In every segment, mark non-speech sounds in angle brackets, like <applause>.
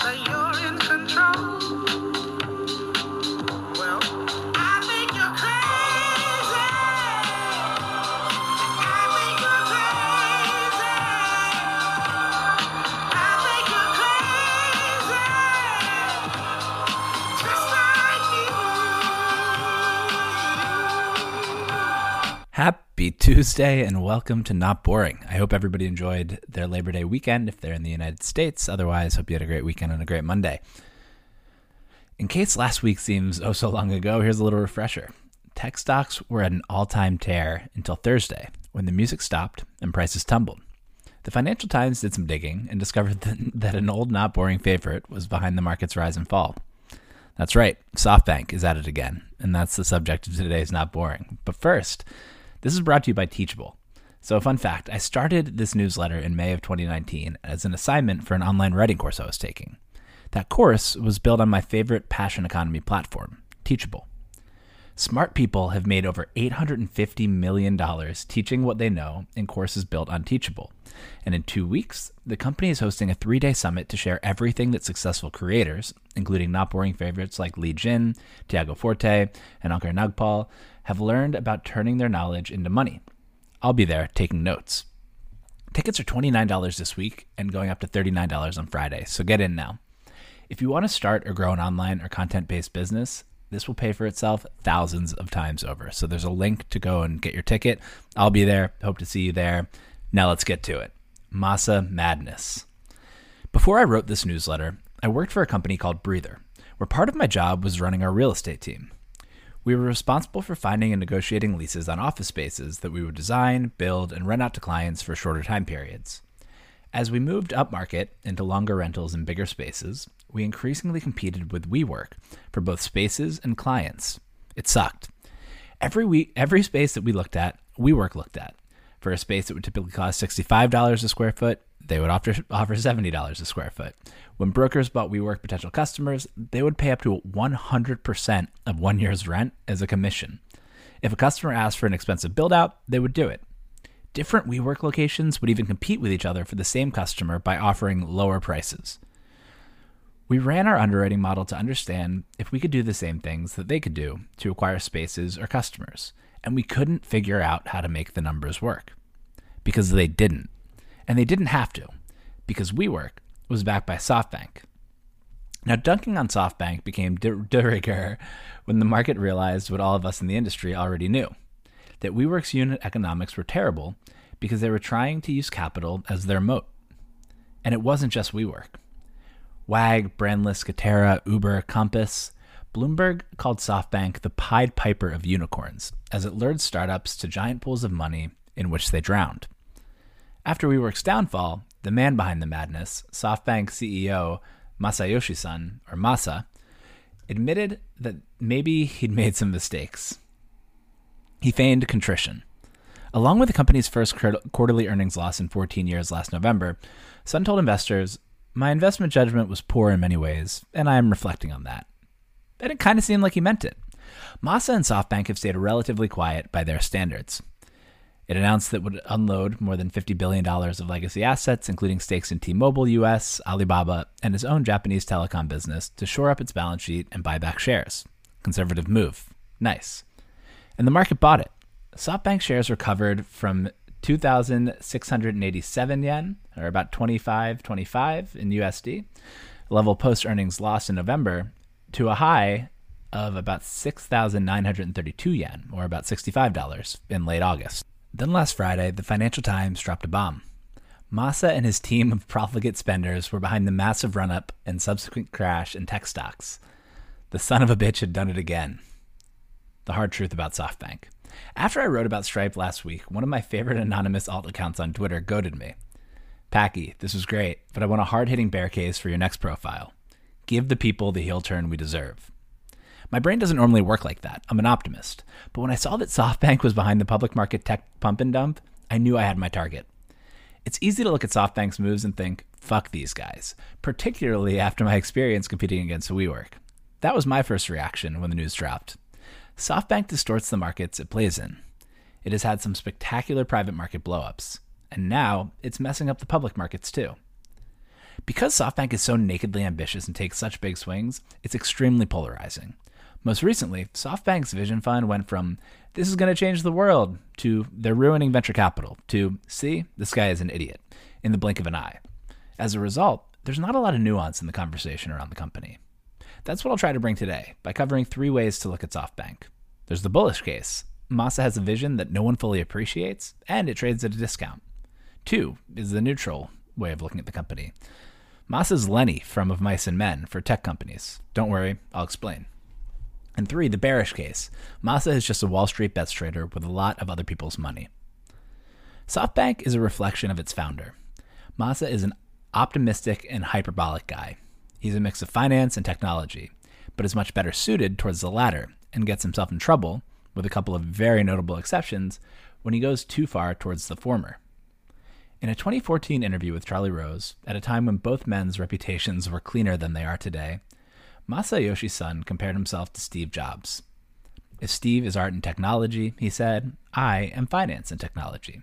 that you're in control. Happy Tuesday and welcome to Not Boring. I hope everybody enjoyed their Labor Day weekend if they're in the United States. Otherwise, hope you had a great weekend and a great Monday. In case last week seems oh so long ago, here's a little refresher. Tech stocks were at an all time tear until Thursday when the music stopped and prices tumbled. The Financial Times did some digging and discovered <laughs> that, that an old, not boring favorite was behind the market's rise and fall. That's right, SoftBank is at it again, and that's the subject of today's Not Boring. But first, this is brought to you by Teachable. So, a fun fact I started this newsletter in May of 2019 as an assignment for an online writing course I was taking. That course was built on my favorite passion economy platform, Teachable. Smart people have made over $850 million teaching what they know in courses built on Teachable. And in two weeks, the company is hosting a three day summit to share everything that successful creators, including not boring favorites like Li Jin, Tiago Forte, and Ankur Nagpal, have learned about turning their knowledge into money. I'll be there taking notes. Tickets are $29 this week and going up to $39 on Friday, so get in now. If you want to start or grow an online or content based business, this will pay for itself thousands of times over. So there's a link to go and get your ticket. I'll be there. Hope to see you there. Now let's get to it. Masa Madness. Before I wrote this newsletter, I worked for a company called Breather, where part of my job was running our real estate team. We were responsible for finding and negotiating leases on office spaces that we would design, build, and rent out to clients for shorter time periods. As we moved upmarket into longer rentals and bigger spaces, we increasingly competed with WeWork for both spaces and clients. It sucked. Every week, every space that we looked at, WeWork looked at. For a space that would typically cost $65 a square foot, they would offer, offer $70 a square foot. When brokers bought WeWork potential customers, they would pay up to 100% of one year's rent as a commission. If a customer asked for an expensive build out, they would do it. Different WeWork locations would even compete with each other for the same customer by offering lower prices. We ran our underwriting model to understand if we could do the same things that they could do to acquire spaces or customers, and we couldn't figure out how to make the numbers work. Because they didn't. And they didn't have to, because WeWork was backed by SoftBank. Now, dunking on SoftBank became de, rigueur when the market realized what all of us in the industry already knew that WeWork's unit economics were terrible because they were trying to use capital as their moat. And it wasn't just WeWork. WAG, Brandless, Katerra, Uber, Compass. Bloomberg called SoftBank the Pied Piper of unicorns, as it lured startups to giant pools of money in which they drowned. After WeWork's downfall, the man behind the madness, SoftBank CEO Masayoshi Son, or Masa, admitted that maybe he'd <laughs> made some mistakes. He feigned contrition. Along with the company's first quarterly earnings loss in 14 years last November, Son told investors, My investment judgment was poor in many ways, and I am reflecting on that. And it kind of seemed like he meant it. Masa and SoftBank have stayed relatively quiet by their standards. It announced that it would unload more than $50 billion of legacy assets, including stakes in T Mobile US, Alibaba, and its own Japanese telecom business, to shore up its balance sheet and buy back shares. Conservative move. Nice. And the market bought it. SoftBank shares recovered from 2,687 yen, or about 25, 25 in USD, level post earnings loss in November, to a high of about 6,932 yen, or about $65 in late August. Then last Friday, the Financial Times dropped a bomb. Masa and his team of profligate spenders were behind the massive run up and subsequent crash in tech stocks. The son of a bitch had done it again. The hard truth about SoftBank. After I wrote about Stripe last week, one of my favorite anonymous alt accounts on Twitter goaded me. Packy, this was great, but I want a hard hitting bear case for your next profile. Give the people the heel turn we deserve. My brain doesn't normally work like that. I'm an optimist. But when I saw that SoftBank was behind the public market tech pump and dump, I knew I had my target. It's easy to look at SoftBank's moves and think, fuck these guys, particularly after my <laughs> experience competing against WeWork. That was my first reaction when the news dropped. SoftBank distorts the markets it plays in. It has had some spectacular private market blowups, and now it's messing up the public markets too. Because SoftBank is so nakedly ambitious and takes such big swings, it's extremely polarizing. Most recently, SoftBank's Vision Fund went from, this is going to change the world, to they're ruining venture capital, to, see, this guy is an idiot, in the blink of an eye. As a result, there's not a lot of nuance in the conversation around the company. That's what I'll try to bring today by covering three ways to look at SoftBank. There's the bullish case. Masa has a vision that no one fully appreciates, and it trades at a discount. Two is the neutral way of looking at the company. Masa's Lenny from Of Mice and Men for tech companies. Don't worry, I'll explain. And three, the bearish case. Masa is just a Wall Street bets trader with a lot of other people's money. SoftBank is a reflection of its founder. Masa is an optimistic and hyperbolic guy. He's a mix of finance and technology, but is much better suited towards the latter and gets himself in trouble, with a couple of very notable exceptions, when he goes too far towards the former. In a 2014 interview with Charlie Rose, at a time when both men's reputations were cleaner than they are today, Masayoshi Son compared himself to Steve Jobs. If Steve is art and technology, he said, I am finance and technology.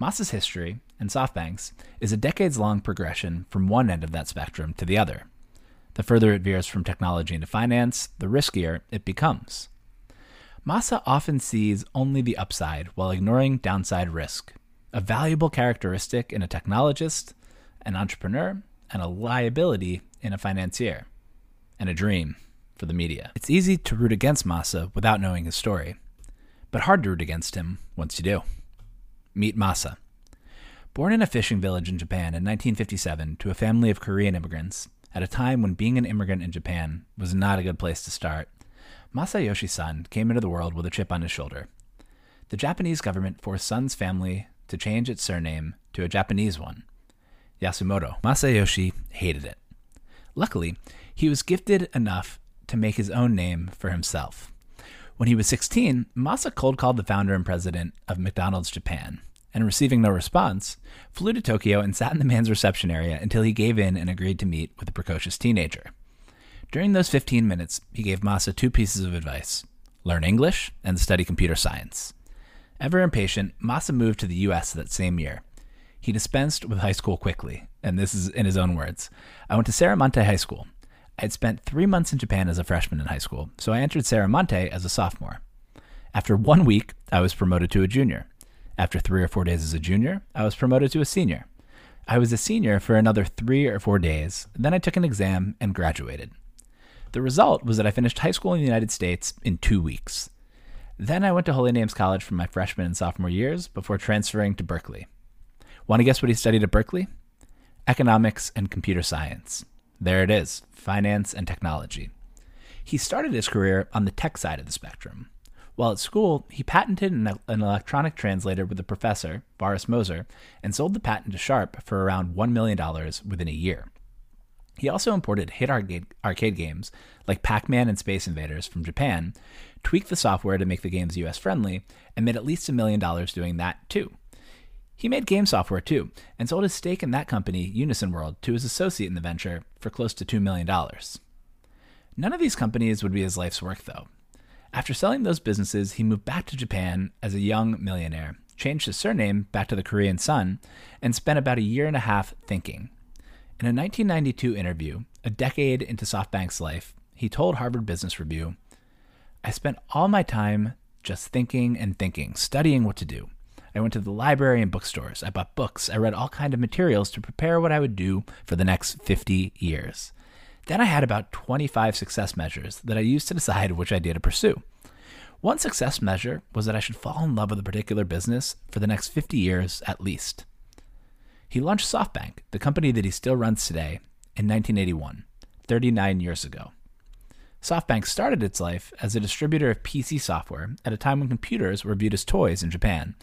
Masa's history, and SoftBank's, is a decades long progression from one end of that spectrum to the other. The further it veers from technology into finance, the riskier it becomes. Masa often sees only the upside while ignoring downside risk, a valuable characteristic in a technologist, an entrepreneur, and a liability in a financier, and a dream for the media. It's easy to root against Masa without knowing his story, but hard to root against him once you do. Meet Masa. Born in a fishing village in Japan in 1957 to a family of Korean immigrants, at a time when being an immigrant in Japan was not a good place to start, Masayoshi Son came into the world with a chip on his shoulder. The Japanese government forced Son's family to change its surname to a Japanese one, Yasumoto. Masayoshi hated it. Luckily, he was gifted enough to make his own name for himself. When he was 16, Masa cold called the founder and president of McDonald's Japan, and receiving no response, flew to Tokyo and sat in the man's reception area until he gave in and agreed to meet with the precocious teenager. During those 15 minutes, he gave Masa two pieces of advice learn English and study computer science. Ever impatient, Masa moved to the US that same year. He dispensed with high school quickly, and this is in his own words. I went to Serramonte High School. I had spent three months in Japan as a freshman in high school, so I entered Serramonte as a sophomore. After one week, I was promoted to a junior. After three or four days as a junior, I was promoted to a senior. I was a senior for another three or four days, then I took an exam and graduated. The result was that I finished high school in the United States in two weeks. Then I went to Holy Names College for my freshman and sophomore years before transferring to Berkeley. Want to guess what he studied at Berkeley? Economics and computer science. There it is finance and technology. He started his career on the tech side of the spectrum. While at school, he patented an, an electronic translator with a professor, Boris Moser, and sold the patent to Sharp for around $1 million within a year. He also imported hit arcade, games like Pac Man and Space Invaders from Japan, tweaked the software to make the games US friendly, and made at least a million dollars doing that too. He made game software too, and sold his stake in that company, Unison World, to his associate in the venture for close to $2 million. None of these companies would be his life's work, though. After selling those businesses, he moved back to Japan as a young millionaire, changed his surname back to the Korean Sun, and spent about a year and a half thinking. In a 1992 interview, a decade into SoftBank's life, he told Harvard Business Review I spent all my time just thinking and thinking, studying what to do. I went to the library and bookstores. I bought books. I read all kind of materials to prepare what I would do for the next 50 years. Then I had about 25 success measures that I used to decide which idea to pursue. One success measure was that I should fall in love with a particular business for the next 50 years at least. He launched SoftBank, the company that he still runs today, in 1981, 39 years ago. SoftBank started its life as a distributor of PC software at a time when computers were viewed as toys in Japan,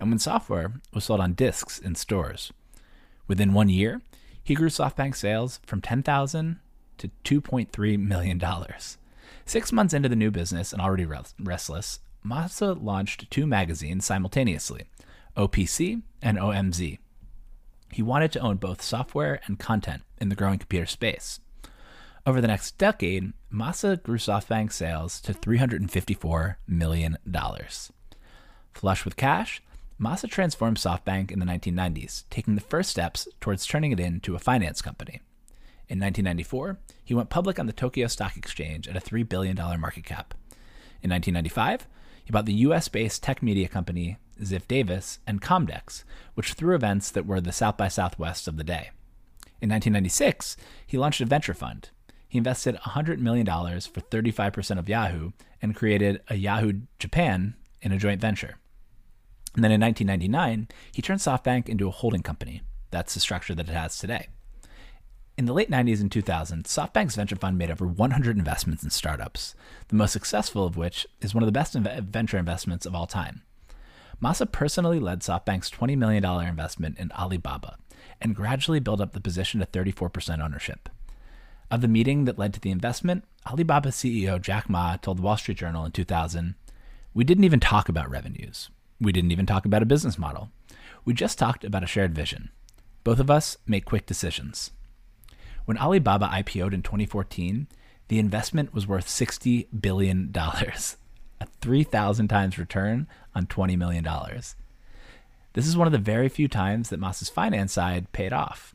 and when software was sold on discs in stores. Within one year, he grew SoftBank sales from 10,000 to 2.3 million dollars. Six months into the new business and already restless, Masa launched two magazines simultaneously, OPC and OMZ. He wanted to own both software and content in the growing computer space. Over the next decade, Masa grew SoftBank sales to $354 million. Flush with cash, Masa transformed SoftBank in the 1990s, taking the first steps towards turning it into a finance company. In 1994, he went public on the Tokyo Stock Exchange at a $3 billion market cap. In 1995, he bought the US based tech media company Ziff Davis and Comdex, which threw events that were the South by Southwest of the day. In 1996, he launched a venture fund. He invested $100 million for 35% of Yahoo and created a Yahoo Japan in a joint venture. And then in 1999, he turned SoftBank into a holding company. That's the structure that it has today. In the late 90s and 2000s, SoftBank's venture fund made over 100 investments in startups, the most successful of which is one of the best inv- venture investments of all time. Masa personally led SoftBank's $20 million investment in Alibaba and gradually built up the position to 34% ownership. Of the meeting that led to the investment, Alibaba CEO Jack Ma told the Wall Street Journal in 2000 We didn't even talk about revenues. We didn't even talk about a business model. We just talked about a shared vision. Both of us make quick decisions. When Alibaba IPO'd in 2014, the investment was worth $60 billion, a 3,000 times return on $20 million. This is one of the very few times that Masa's finance side paid off.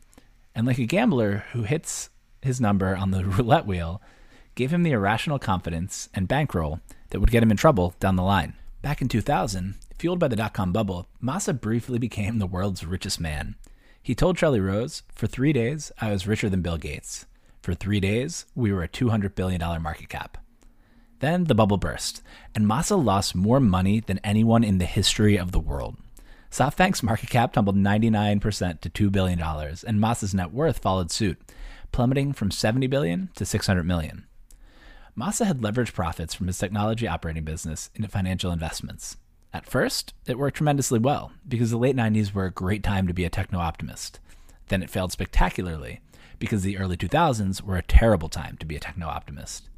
And like a gambler who hits his number on the <laughs> roulette wheel, gave him the irrational confidence and bankroll that would get him in trouble down the line. Back in 2000, fueled by the dot com bubble, Masa briefly became the world's richest man. He told Charlie Rose, For three days, I was richer than Bill Gates. For three days, we were a $200 billion market cap. Then the bubble burst, and Masa lost more money than anyone in the history of the world. SoftBank's market cap tumbled 99% to $2 billion, and Masa's net worth followed suit, plummeting from 70 billion to $600 million. Masa had leveraged profits from his technology operating business into financial investments. At first, it worked tremendously well because the late 90s were a great time to be a techno optimist. Then it failed spectacularly because the early 2000s were a terrible time to be a techno optimist.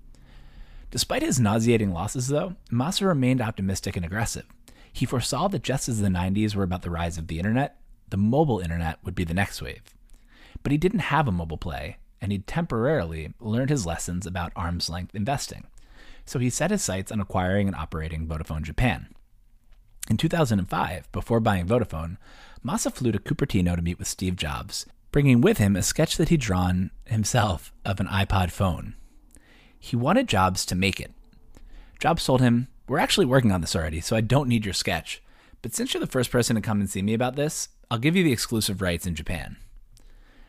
Despite his nauseating losses, though, Masa remained optimistic and aggressive. He foresaw that just as the 90s were about the rise of the internet, the mobile internet would be the next wave. But he didn't have a mobile play, and he'd temporarily learned his lessons about arm's length investing. So he set his sights on acquiring and operating Vodafone Japan. In 2005, before buying Vodafone, Masa flew to Cupertino to meet with Steve Jobs, bringing with him a sketch that he'd drawn himself of an iPod phone. He wanted Jobs to make it. Jobs told him, We're actually working on this already, so I don't need your sketch. But since you're the first person to come and see me about this, I'll give you the exclusive rights in Japan.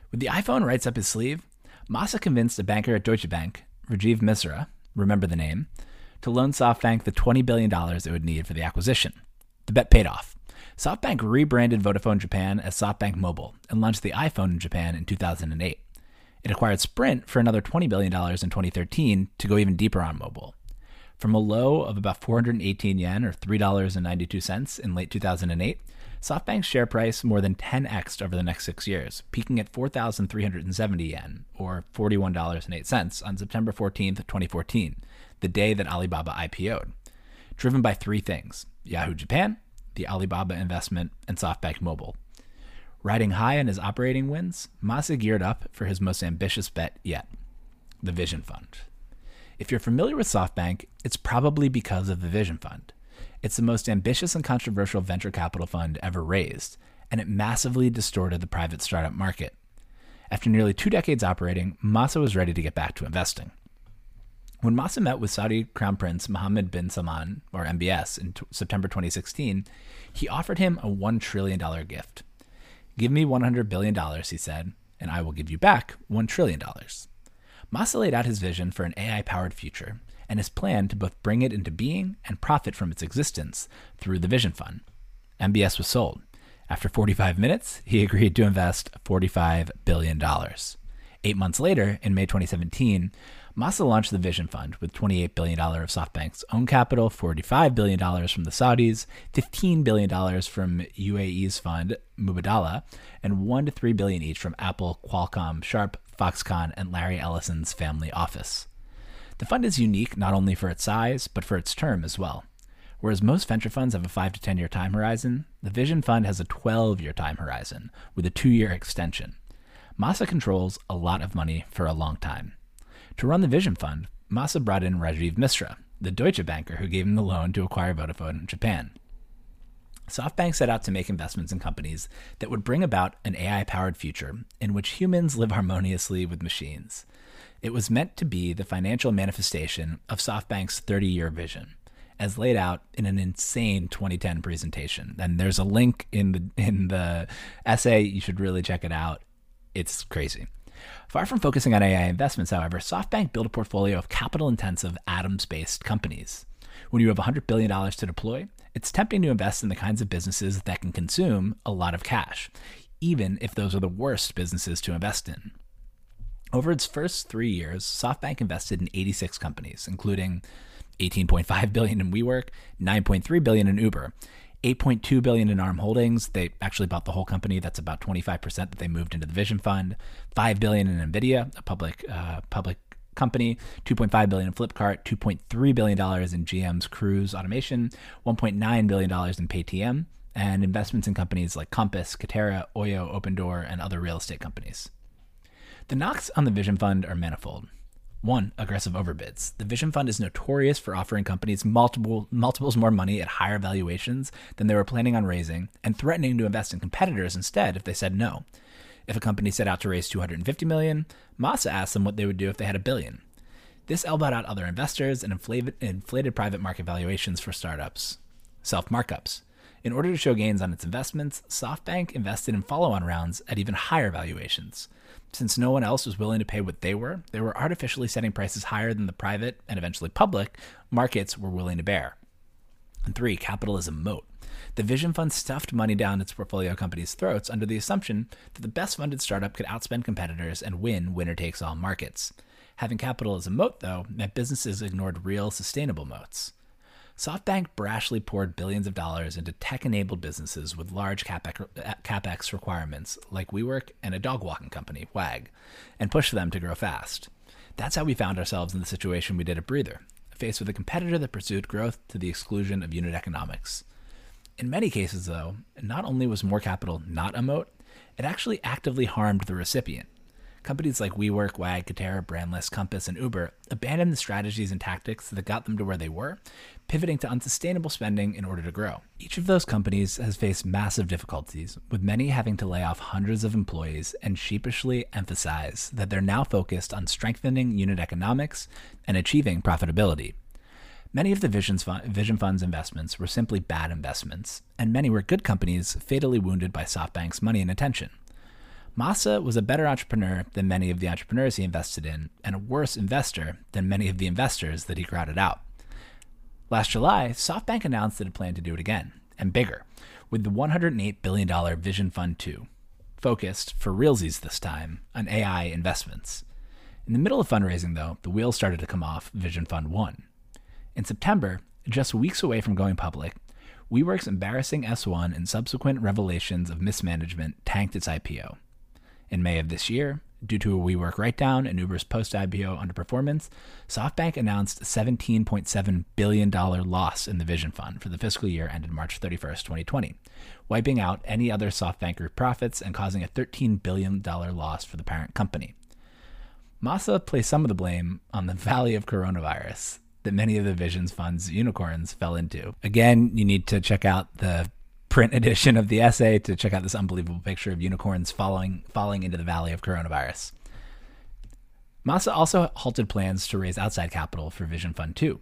With the iPhone rights up his sleeve, Masa convinced a banker at Deutsche Bank, Rajiv Misra, remember the name, to loan SoftBank the $20 billion it would need for the acquisition. The bet paid off. SoftBank rebranded Vodafone Japan as SoftBank Mobile and launched the iPhone in Japan in 2008. It acquired Sprint for another $20 billion in 2013 to go even deeper on mobile. From a low of about 418 yen or $3.92 in late 2008, SoftBank's share price more than 10x over the next six years, peaking at 4,370 yen or $41.08 on September 14, 2014, the day that Alibaba IPO'd, driven by three things Yahoo Japan, the Alibaba investment, and SoftBank Mobile. Riding high on his operating wins, Masa geared up for his most ambitious bet yet the Vision Fund. If you're familiar with SoftBank, it's probably because of the Vision Fund. It's the most ambitious and controversial venture capital fund ever raised, and it massively distorted the private startup market. After nearly two decades operating, Masa was ready to get back to investing. When Masa met with Saudi Crown Prince Mohammed bin Salman, or MBS, in t- September 2016, he offered him a $1 trillion gift. Give me $100 billion, he said, and I will give you back $1 trillion. Masa laid out his vision for an AI powered future and his plan to both bring it into being and profit from its existence through the Vision Fund. MBS was sold. After 45 minutes, he agreed to invest $45 billion. Eight months later, in May 2017, Masa launched the Vision Fund with $28 billion of SoftBank's own capital, $45 billion from the Saudis, $15 billion from UAE's fund, Mubadala, and $1 to 3 billion each from Apple, Qualcomm, Sharp, Foxconn, and Larry Ellison's family office. The fund is unique not only for its size, but for its term as well. Whereas most venture funds have a 5 to 10 year time horizon, the Vision Fund has a 12 year time horizon with a two year extension. Masa controls a lot of money for a long time. To run the Vision Fund, Masa brought in Rajiv Misra, the Deutsche banker who gave him the loan to acquire Vodafone in Japan. SoftBank set out to make investments in companies that would bring about an AI powered future in which humans live harmoniously with machines. It was meant to be the financial manifestation of SoftBank's 30 year vision, as laid out in an insane 2010 presentation. And there's a link in the, in the essay. You should really check it out. It's crazy. Far from focusing on AI investments, however, SoftBank built a portfolio of capital intensive atoms based companies. When you have $100 billion to deploy, it's tempting to invest in the kinds of businesses that can consume a lot of cash, even if those are the worst businesses to invest in. Over its first three years, SoftBank invested in 86 companies, including 18.5 billion in WeWork, 9.3 billion in Uber, 8.2 billion in Arm Holdings. They actually bought the whole company. That's about 25% that they moved into the Vision Fund. 5 billion in Nvidia, a public uh, public company, 2.5 billion in Flipkart, 2.3 billion dollars in GM's Cruise Automation, 1.9 billion dollars in Paytm, and investments in companies like Compass, Katerra, Oyo, Opendoor, and other real estate companies. The knocks on the Vision Fund are manifold. One, aggressive overbids. The Vision Fund is notorious for offering companies multiple multiples more money at higher valuations than they were planning on raising and threatening to invest in competitors instead if they said no. If a company set out to raise 250 million, Masa asked them what they would do if they had a billion. This elbowed out other investors and inflated, inflated private market valuations for startups. Self markups. In order to show gains on its investments, SoftBank invested in follow on rounds at even higher valuations. Since no one else was willing to pay what they were, they were artificially setting prices higher than the private and eventually public markets were willing to bear. And three, capitalism moat. The Vision Fund stuffed money down its portfolio companies' throats under the assumption that the best funded startup could outspend competitors and win winner takes all markets. Having capital as a moat, though, meant businesses ignored real sustainable moats. SoftBank brashly poured billions of dollars into tech enabled businesses with large capex requirements like WeWork and a dog walking company, Wag, and pushed them to grow fast. That's how we found ourselves in the situation we did at Breather, faced with a competitor that pursued growth to the exclusion of unit economics. In many cases, though, not only was more capital not a moat, it actually actively harmed the recipient. Companies like WeWork, Wag, Katerra, Brandless, Compass, and Uber abandoned the strategies and tactics that got them to where they were, pivoting to unsustainable spending in order to grow. Each of those companies has faced massive difficulties, with many having to lay off hundreds of employees and sheepishly emphasize that they're now focused on strengthening unit economics and achieving profitability. Many of the Vision Fund's investments were simply bad investments, and many were good companies fatally wounded by SoftBank's money and attention. Masa was a better entrepreneur than many of the entrepreneurs he invested in, and a worse investor than many of the investors that he crowded out. Last July, SoftBank announced that it planned to do it again, and bigger, with the $108 billion Vision Fund 2, focused, for realsies this time, on AI investments. In the middle of fundraising, though, the wheels started to come off Vision Fund 1. In September, just weeks away from going public, WeWork's embarrassing S1 and subsequent revelations of mismanagement tanked its IPO. In May of this year, due to a WeWork write down and Uber's post IPO underperformance, SoftBank announced a $17.7 billion loss in the Vision Fund for the fiscal year ended March 31st, 2020, wiping out any other SoftBank Group profits and causing a $13 billion loss for the parent company. Masa placed some of the blame on the Valley of Coronavirus, that many of the Visions Fund's unicorns fell into. Again, you need to check out the print <laughs> edition of the essay to check out this unbelievable picture of unicorns falling falling into the valley of coronavirus. Masa also halted plans to raise outside capital for Vision Fund 2,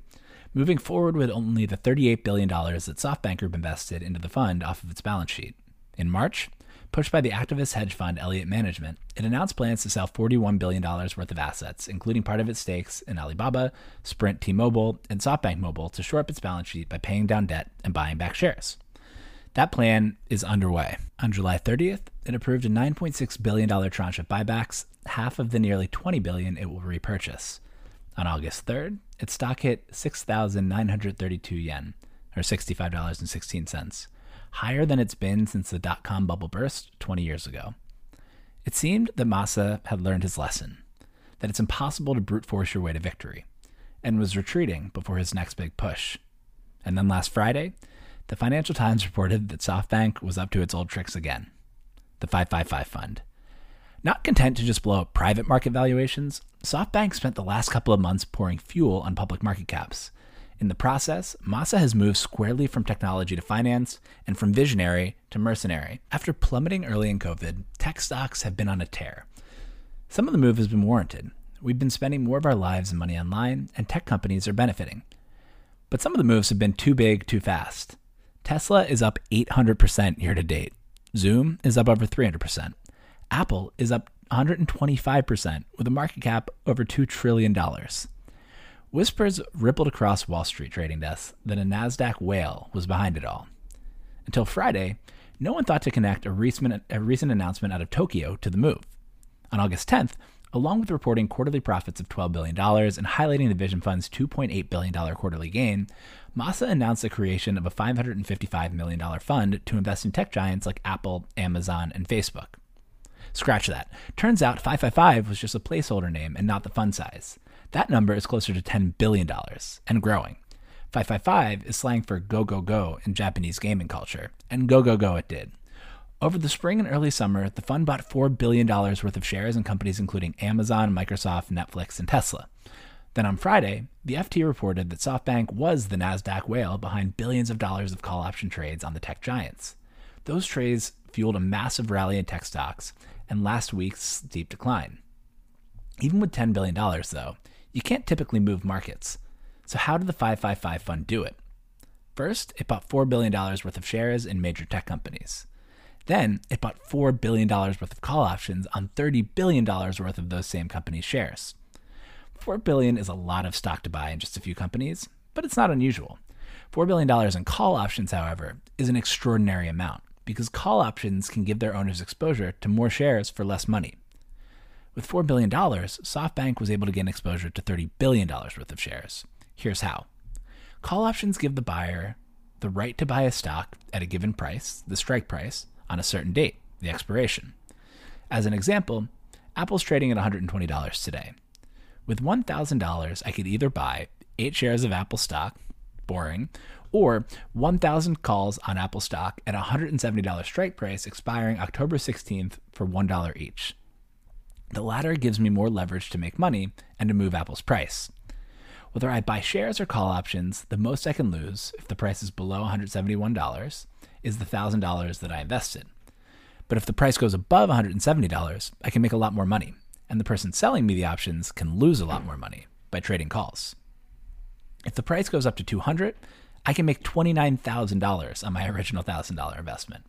moving forward with only the $38 billion that SoftBank Group invested into the fund off of its balance sheet. In March, Pushed by the activist hedge fund Elliott Management, it announced plans to sell $41 billion worth of assets, including part of its stakes in Alibaba, Sprint T Mobile, and SoftBank Mobile, to shore up its balance sheet by paying down debt and buying back shares. That plan is underway. On July 30th, it approved a $9.6 billion tranche of buybacks, half of the nearly 20 billion it will repurchase. On August 3rd, its stock hit 6,932 yen, or $65.16 higher than it's been since the dot com bubble burst 20 years ago. It seemed that Masa had learned his lesson that it's impossible to brute force your way to victory, and was retreating before his next big push. And then last Friday, the Financial Times reported that SoftBank was up to its old tricks again the 555 Fund. Not content to just blow up private market valuations, SoftBank spent the last couple of months pouring fuel on public market caps In the process, Masa has moved squarely from technology to finance and from visionary to mercenary. After plummeting early in COVID, tech stocks have been on a tear. Some of the move has been warranted. We've been spending more of our lives and money online, and tech companies are benefiting. But some of the moves have been too big, too fast. Tesla is up 800% year to date. Zoom is up over 300%. Apple is up 125% with a market cap over $2 trillion. Whispers rippled across Wall Street trading desks that a NASDAQ whale was behind it all. Until Friday, no one thought to connect a recent, a recent announcement out of Tokyo to the move. On August 10th, along with reporting quarterly profits of $12 billion and highlighting the Vision Fund's $2.8 billion quarterly gain, Masa announced the creation of a $555 million fund to invest in tech giants like Apple, Amazon, and Facebook. Scratch that. Turns out 555 was just a placeholder name and not the fund size. That number is closer to $10 billion and growing. 555 is slang for go, go, go in Japanese gaming culture, and go, go, go it did. Over the spring and early summer, the fund bought $4 billion worth of shares in companies including Amazon, Microsoft, Netflix, and Tesla. Then on Friday, the FT reported that SoftBank was the NASDAQ whale behind billions of dollars of call option trades on the tech giants. Those trades fueled a massive rally in tech stocks and last week's steep decline. Even with $10 billion, though, you can't typically move markets. So, how did the 555 fund do it? First, it bought $4 billion worth of shares in major tech companies. Then, it bought $4 billion worth of call options on $30 billion worth of those same companies' shares. 4 billion is a lot of stock to buy in just a few companies, but it's not unusual. $4 billion in call options, however, is an extraordinary amount because call options can give their owners exposure to more shares for less money. With $4 billion, SoftBank was able to gain exposure to $30 billion worth of shares. Here's how call options give the buyer the right to buy a stock at a given price, the strike price, on a certain date, the expiration. As an example, Apple's trading at $120 today. With $1,000, I could either buy 8 shares of Apple stock, boring, or 1,000 calls on Apple stock at $170 strike price expiring October 16th for $1 each. The latter gives me more leverage to make money and to move Apple's price. Whether I buy shares or call options, the most I can lose, if the price is below $171, is the $1,000 that I invested. But if the price goes above $170, I can make a lot more money, and the person selling me the options can lose a lot more money by trading calls. If the price goes up to 200, I can make $29,000 on my original $1,000 investment.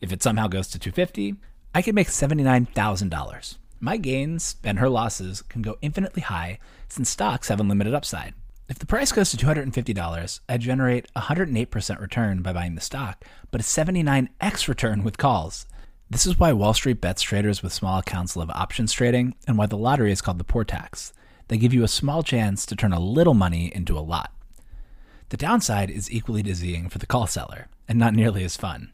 If it somehow goes to 250, I can make $79,000. My gains and her losses can go infinitely high since stocks have unlimited upside. If the price goes to $250, I generate 108% return by buying the stock, but a 79x return with calls. This is why Wall Street bets traders with small accounts love options trading and why the lottery is called the poor tax. They give you a small chance to turn a little money into a lot. The downside is equally dizzying for the call seller and not nearly as fun.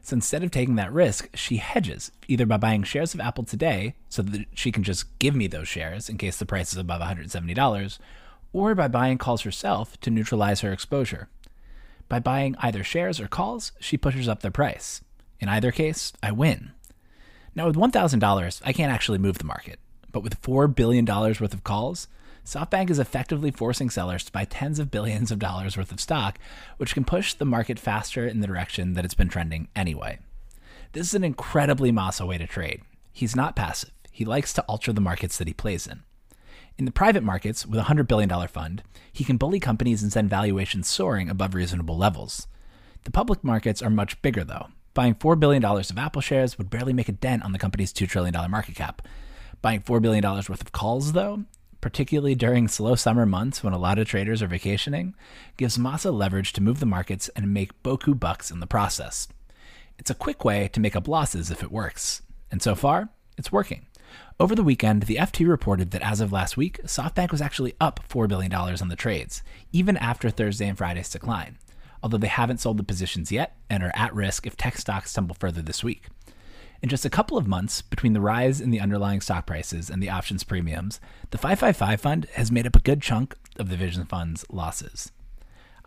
So instead of taking that risk, she hedges, either by buying shares of Apple today so that she can just give me those shares in case the price is above $170, or by buying calls herself to neutralize her exposure. By buying either shares or calls, she pushes up their price. In either case, I win. Now, with $1,000, I can't actually move the market, but with $4 billion worth of calls, SoftBank is effectively forcing sellers to buy tens of billions of dollars worth of stock, which can push the market faster in the direction that it's been trending anyway. This is an incredibly Masa way to trade. He's not passive. He likes to alter the markets that he plays in. In the private markets, with a $100 billion fund, he can bully companies and send valuations soaring above reasonable levels. The public markets are much bigger, though. Buying $4 billion of Apple shares would barely make a dent on the company's $2 trillion market cap. Buying $4 billion worth of calls, though, particularly during slow summer months when a lot of traders are vacationing, gives Masa leverage to move the markets and make boku bucks in the process. It's a quick way to make up losses if it works. And so far, it's working. Over the weekend, the FT reported that as of last week, SoftBank was actually up $4 billion on the trades, even after Thursday and Friday's decline, although they haven't sold the positions yet and are at risk if tech stocks tumble further this week. In just a couple of months, between the rise in the underlying stock prices and the options premiums, the 555 fund has made up a good chunk of the Vision Fund's losses.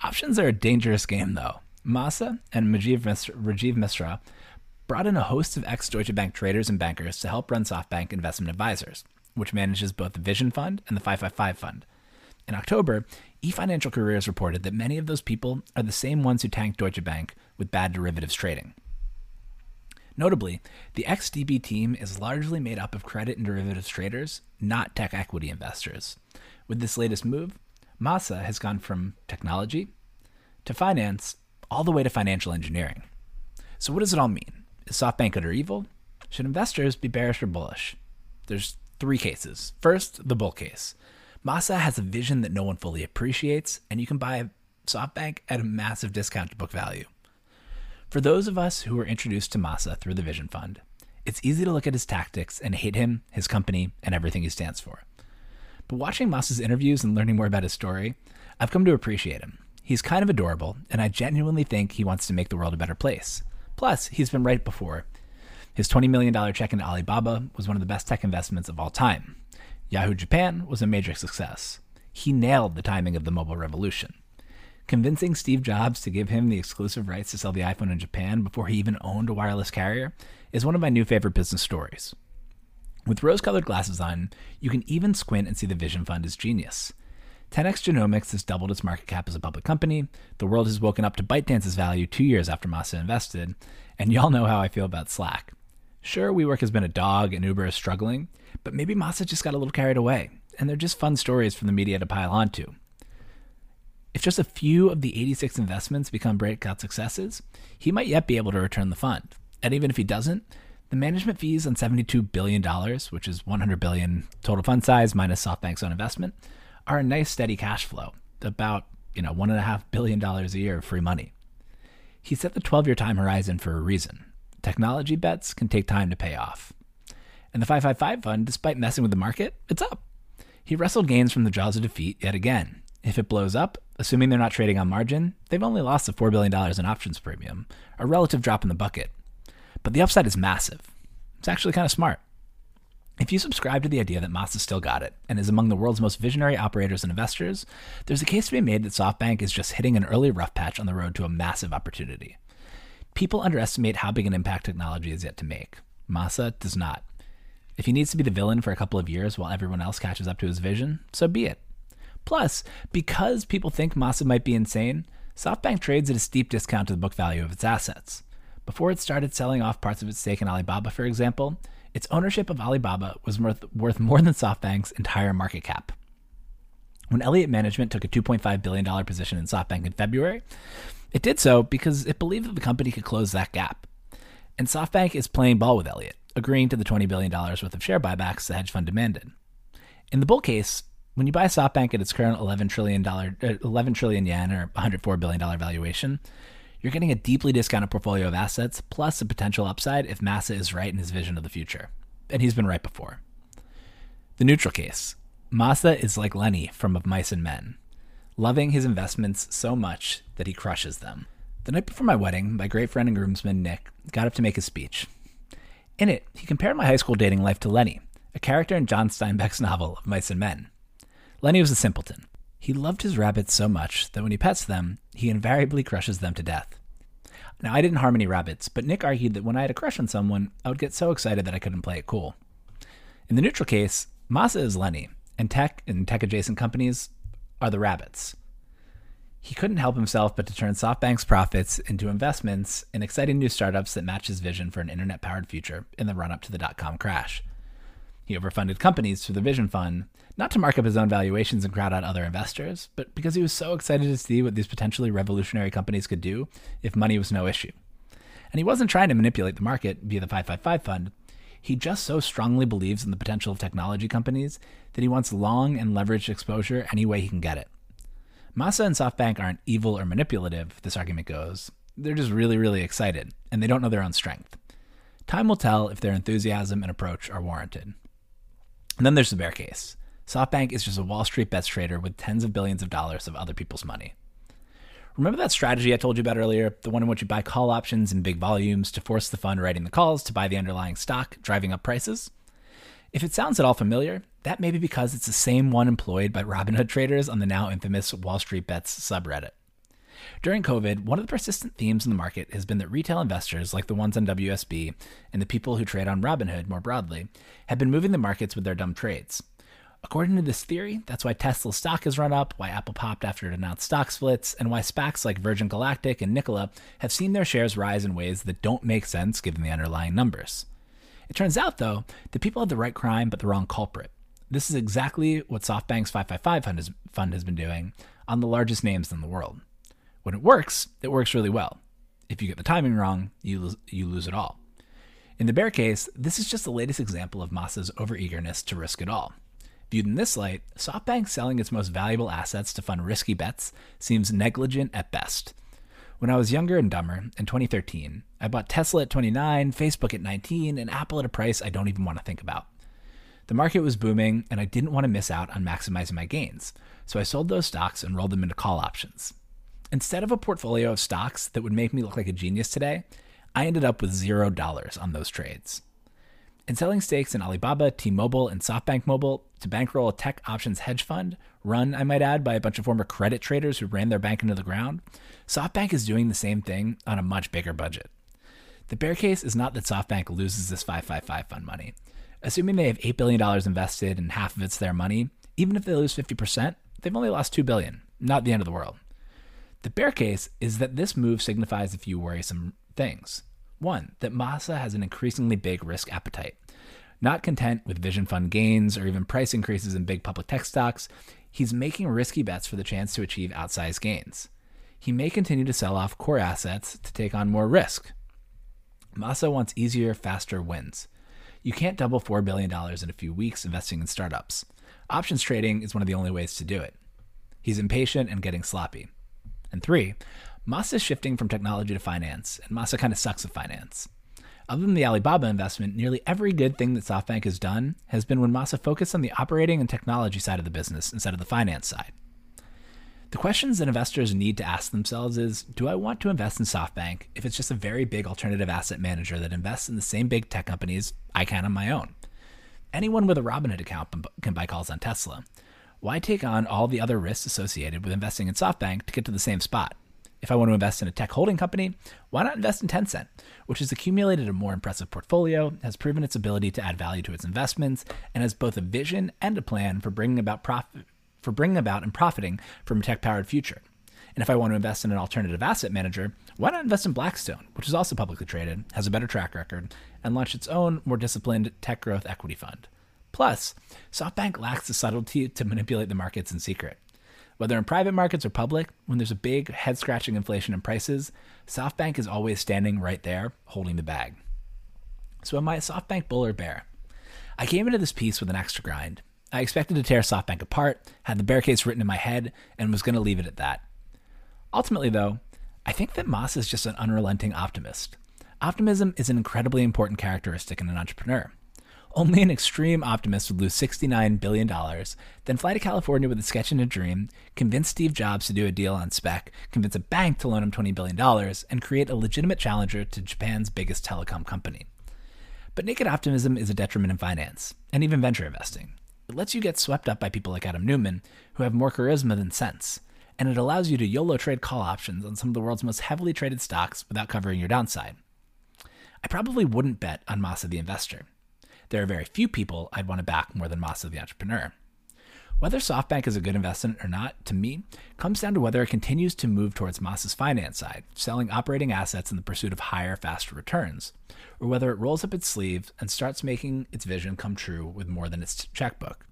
Options are a dangerous game, though. Masa and Rajiv Misra, Rajiv Misra brought in a host of ex Deutsche Bank traders and bankers to help run SoftBank Investment Advisors, which manages both the Vision Fund and the 555 Fund. In October, eFinancial Careers reported that many of those people are the same ones who tanked Deutsche Bank with bad derivatives trading. Notably, the XDB team is largely made up of credit and derivatives traders, not tech equity investors. With this latest move, Masa has gone from technology to finance all the way to financial engineering. So, what does it all mean? Is SoftBank good or evil? Should investors be bearish or bullish? There's three cases. First, the bull case. Masa has a vision that no one fully appreciates, and you can buy SoftBank at a massive discount to book value. For those of us who were introduced to Masa through the Vision Fund, it's easy to look at his tactics and hate him, his company, and everything he stands for. But watching Masa's interviews and learning more about his story, I've come to appreciate him. He's kind of adorable, and I genuinely think he wants to make the world a better place. Plus, he's been right before. His $20 million check into Alibaba was one of the best tech investments of all time. Yahoo Japan was a major success. He nailed the timing of the mobile revolution. Convincing Steve Jobs to give him the exclusive rights to sell the iPhone in Japan before he even owned a wireless carrier is one of my new favorite business stories. With rose colored glasses on, you can even squint and see the Vision Fund is genius. 10x Genomics has doubled its market cap as a public company. The world has woken up to ByteDance's value two years after Masa invested, and y'all know how I feel about Slack. Sure, WeWork has been a dog and Uber is struggling, but maybe Masa just got a little carried away, and they're just fun stories for the media to pile onto. If just a few of the 86 investments become breakout successes, he might yet be able to return the fund. And even if he doesn't, the management fees on $72 billion, which is 100 billion total fund size minus SoftBank's own investment, are a nice steady cash flow, about you know one and a half billion dollars a year of free money. He set the 12-year time horizon for a reason. Technology bets can take time to pay off. And the 555 fund, despite messing with the market, it's up. He wrestled gains from the jaws of defeat yet again. If it blows up, assuming they're not trading on margin, they've only lost the $4 billion in options premium, a relative drop in the bucket. But the upside is massive. It's actually kind of smart. If you subscribe to the idea that Masa still got it and is among the world's most visionary operators and investors, there's a case to be made that SoftBank is just hitting an early rough patch on the road to a massive opportunity. People underestimate how big an impact technology is yet to make. Masa does not. If he needs to be the villain for a couple of years while everyone else catches up to his vision, so be it. Plus, because people think Masa might be insane, SoftBank trades at a steep discount to the book value of its assets. Before it started selling off parts of its stake in Alibaba, for example, its ownership of Alibaba was worth, more than SoftBank's entire market cap. When Elliott Management took a $2.5 billion position in SoftBank in February, it did so because it believed that the company could close that gap. And SoftBank is playing ball with Elliott, agreeing to the $20 billion worth of share buybacks the hedge fund demanded. In the bull case, when you buy SoftBank at its current $11 trillion, uh, 11 trillion yen or $104 billion valuation, you're getting a deeply discounted portfolio of assets plus a potential upside if Masa is right in his vision of the future. And he's been right before. The neutral case Masa is like Lenny from Of Mice and Men, loving his investments so much that he crushes them. The night before my wedding, my great friend and groomsman Nick got up to make a speech. In it, he compared my high school dating life to Lenny, a character in John Steinbeck's novel Of Mice and Men. Lenny was a simpleton. He loved his rabbits so much that when he pets them, he invariably crushes them to death. Now, I didn't harm any rabbits, but Nick argued that when I had a crush on someone, I would get so excited that I couldn't play it cool. In the neutral case, Masa is Lenny, and tech and tech adjacent companies are the rabbits. He couldn't help himself but to turn SoftBank's profits into investments in exciting new startups that match his vision for an internet powered future in the run up to the dot com crash. He overfunded companies through the Vision Fund, not to mark up his own valuations and crowd out other investors, but because he was so excited to see what these potentially revolutionary companies could do if money was no issue. And he wasn't trying to manipulate the market via the 555 fund. He just so strongly believes in the potential of technology companies that he wants long and leveraged exposure any way he can get it. Masa and SoftBank aren't evil or manipulative, this argument goes. They're just really, really excited, and they don't know their own strength. Time will tell if their enthusiasm and approach are warranted. And then there's the bear case. SoftBank is just a Wall Street bets trader with tens of billions of dollars of other people's money. Remember that strategy I told you about earlier, the one in which you buy call options in big volumes to force the fund writing the calls to buy the underlying stock, driving up prices? If it sounds at all familiar, that may be because it's the same one employed by Robinhood traders on the now infamous Wall Street Bets subreddit. During COVID, one of the persistent themes in the market has been that retail investors, like the ones on WSB and the people who trade on Robinhood more broadly, have been moving the markets with their dumb trades. According to this theory, that's why Tesla stock has run up, why Apple popped after it announced stock splits, and why SPACs like Virgin Galactic and Nikola have seen their shares rise in ways that don't make sense given the underlying numbers. It turns out, though, that people have the right crime but the wrong culprit. This is exactly what SoftBank's 555 fund has, been doing on the largest names in the world. When it works, it works really well. If you get the timing wrong, you lose, you lose it all. In the bear case, this is just the latest example of Masa's overeagerness to risk it all. Viewed in this light, SoftBank selling its most valuable assets to fund risky bets seems negligent at best. When I was younger and dumber, in 2013, I bought Tesla at 29, Facebook at 19, and Apple at a price I don't even want to think about. The market was booming, and I didn't want to miss out on maximizing my gains, so I sold those stocks and rolled them into call options. Instead of a portfolio of stocks that would make me look like a genius today, I ended up with zero dollars on those trades. In selling stakes in Alibaba, T Mobile, and SoftBank Mobile to bankroll a tech options hedge fund, run, I might add, by a bunch of former credit traders who ran their bank into the ground, SoftBank is doing the same thing on a much bigger budget. The bear case is not that SoftBank loses this 555 fund money. Assuming they have $8 billion invested and half of it's their money, even if they lose 50%, they've only lost 2 billion. Not the end of the world. The bear case is that this move signifies a few worrisome things. One, that Masa has an increasingly big risk appetite. Not content with vision fund gains or even price increases in big public tech stocks, he's making risky bets for the chance to achieve outsized gains. He may continue to sell off core assets to take on more risk. Masa wants easier, faster wins. You can't double $4 billion in a few weeks investing in startups. Options trading is one of the only ways to do it. He's impatient and getting sloppy. And three, Masa is shifting from technology to finance, and Masa kind of sucks at finance. Other than the Alibaba investment, nearly every good thing that SoftBank has done has been when Masa focused on the operating and technology side of the business instead of the finance side. The questions that investors need to ask themselves is Do I want to invest in SoftBank if it's just a very big alternative asset manager that invests in the same big tech companies I can on my own? Anyone with a Robinhood account can buy calls on Tesla. Why take on all the other risks associated with investing in SoftBank to get to the same spot? If I want to invest in a tech holding company, why not invest in Tencent, which has accumulated a more impressive portfolio, has proven its ability to add value to its investments, and has both a vision and a plan for bringing about profit for bringing about and profiting from a tech-powered future. And if I want to invest in an alternative asset manager, why not invest in Blackstone, which is also publicly traded, has a better track record, and launched its own, more disciplined tech growth equity fund? Plus, SoftBank lacks the subtlety to manipulate the markets in secret. Whether in private markets or public, when there's a big head scratching inflation in prices, SoftBank is always standing right there holding the bag. So, am I a SoftBank bull or bear? I came into this piece with an extra grind. I expected to tear SoftBank apart, had the bear case written in my head, and was going to leave it at that. Ultimately, though, I think that Masa is just an unrelenting optimist. Optimism is an incredibly important characteristic in an entrepreneur. Only an extreme optimist would lose $69 billion, then fly to California with a sketch and a dream, convince Steve Jobs to do a deal on spec, convince a bank to loan him $20 billion, and create a legitimate challenger to Japan's biggest telecom company. But naked optimism is a detriment in finance, and even venture investing. It lets you get swept up by people like Adam Neumann, who have more charisma than sense, and it allows you to YOLO trade call options on some of the world's most heavily traded stocks without covering your downside. I probably wouldn't bet on Masa the investor there are very few people I'd want to back more than Masa the entrepreneur. Whether SoftBank is a good investment or not, to me, comes down to whether it continues to move towards Masa's finance side, selling operating assets in the pursuit of higher, faster returns, or whether it rolls up its sleeves and starts making its vision come true with more than its checkbook.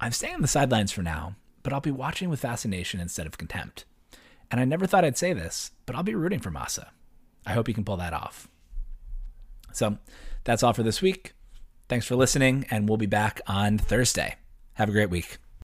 I'm staying on the sidelines for now, but I'll be watching with fascination instead of contempt. And I never thought I'd say this, but I'll be rooting for Masa. I hope he can pull that off. So that's all for this week. Thanks for listening, and we'll be back on Thursday. Have a great week.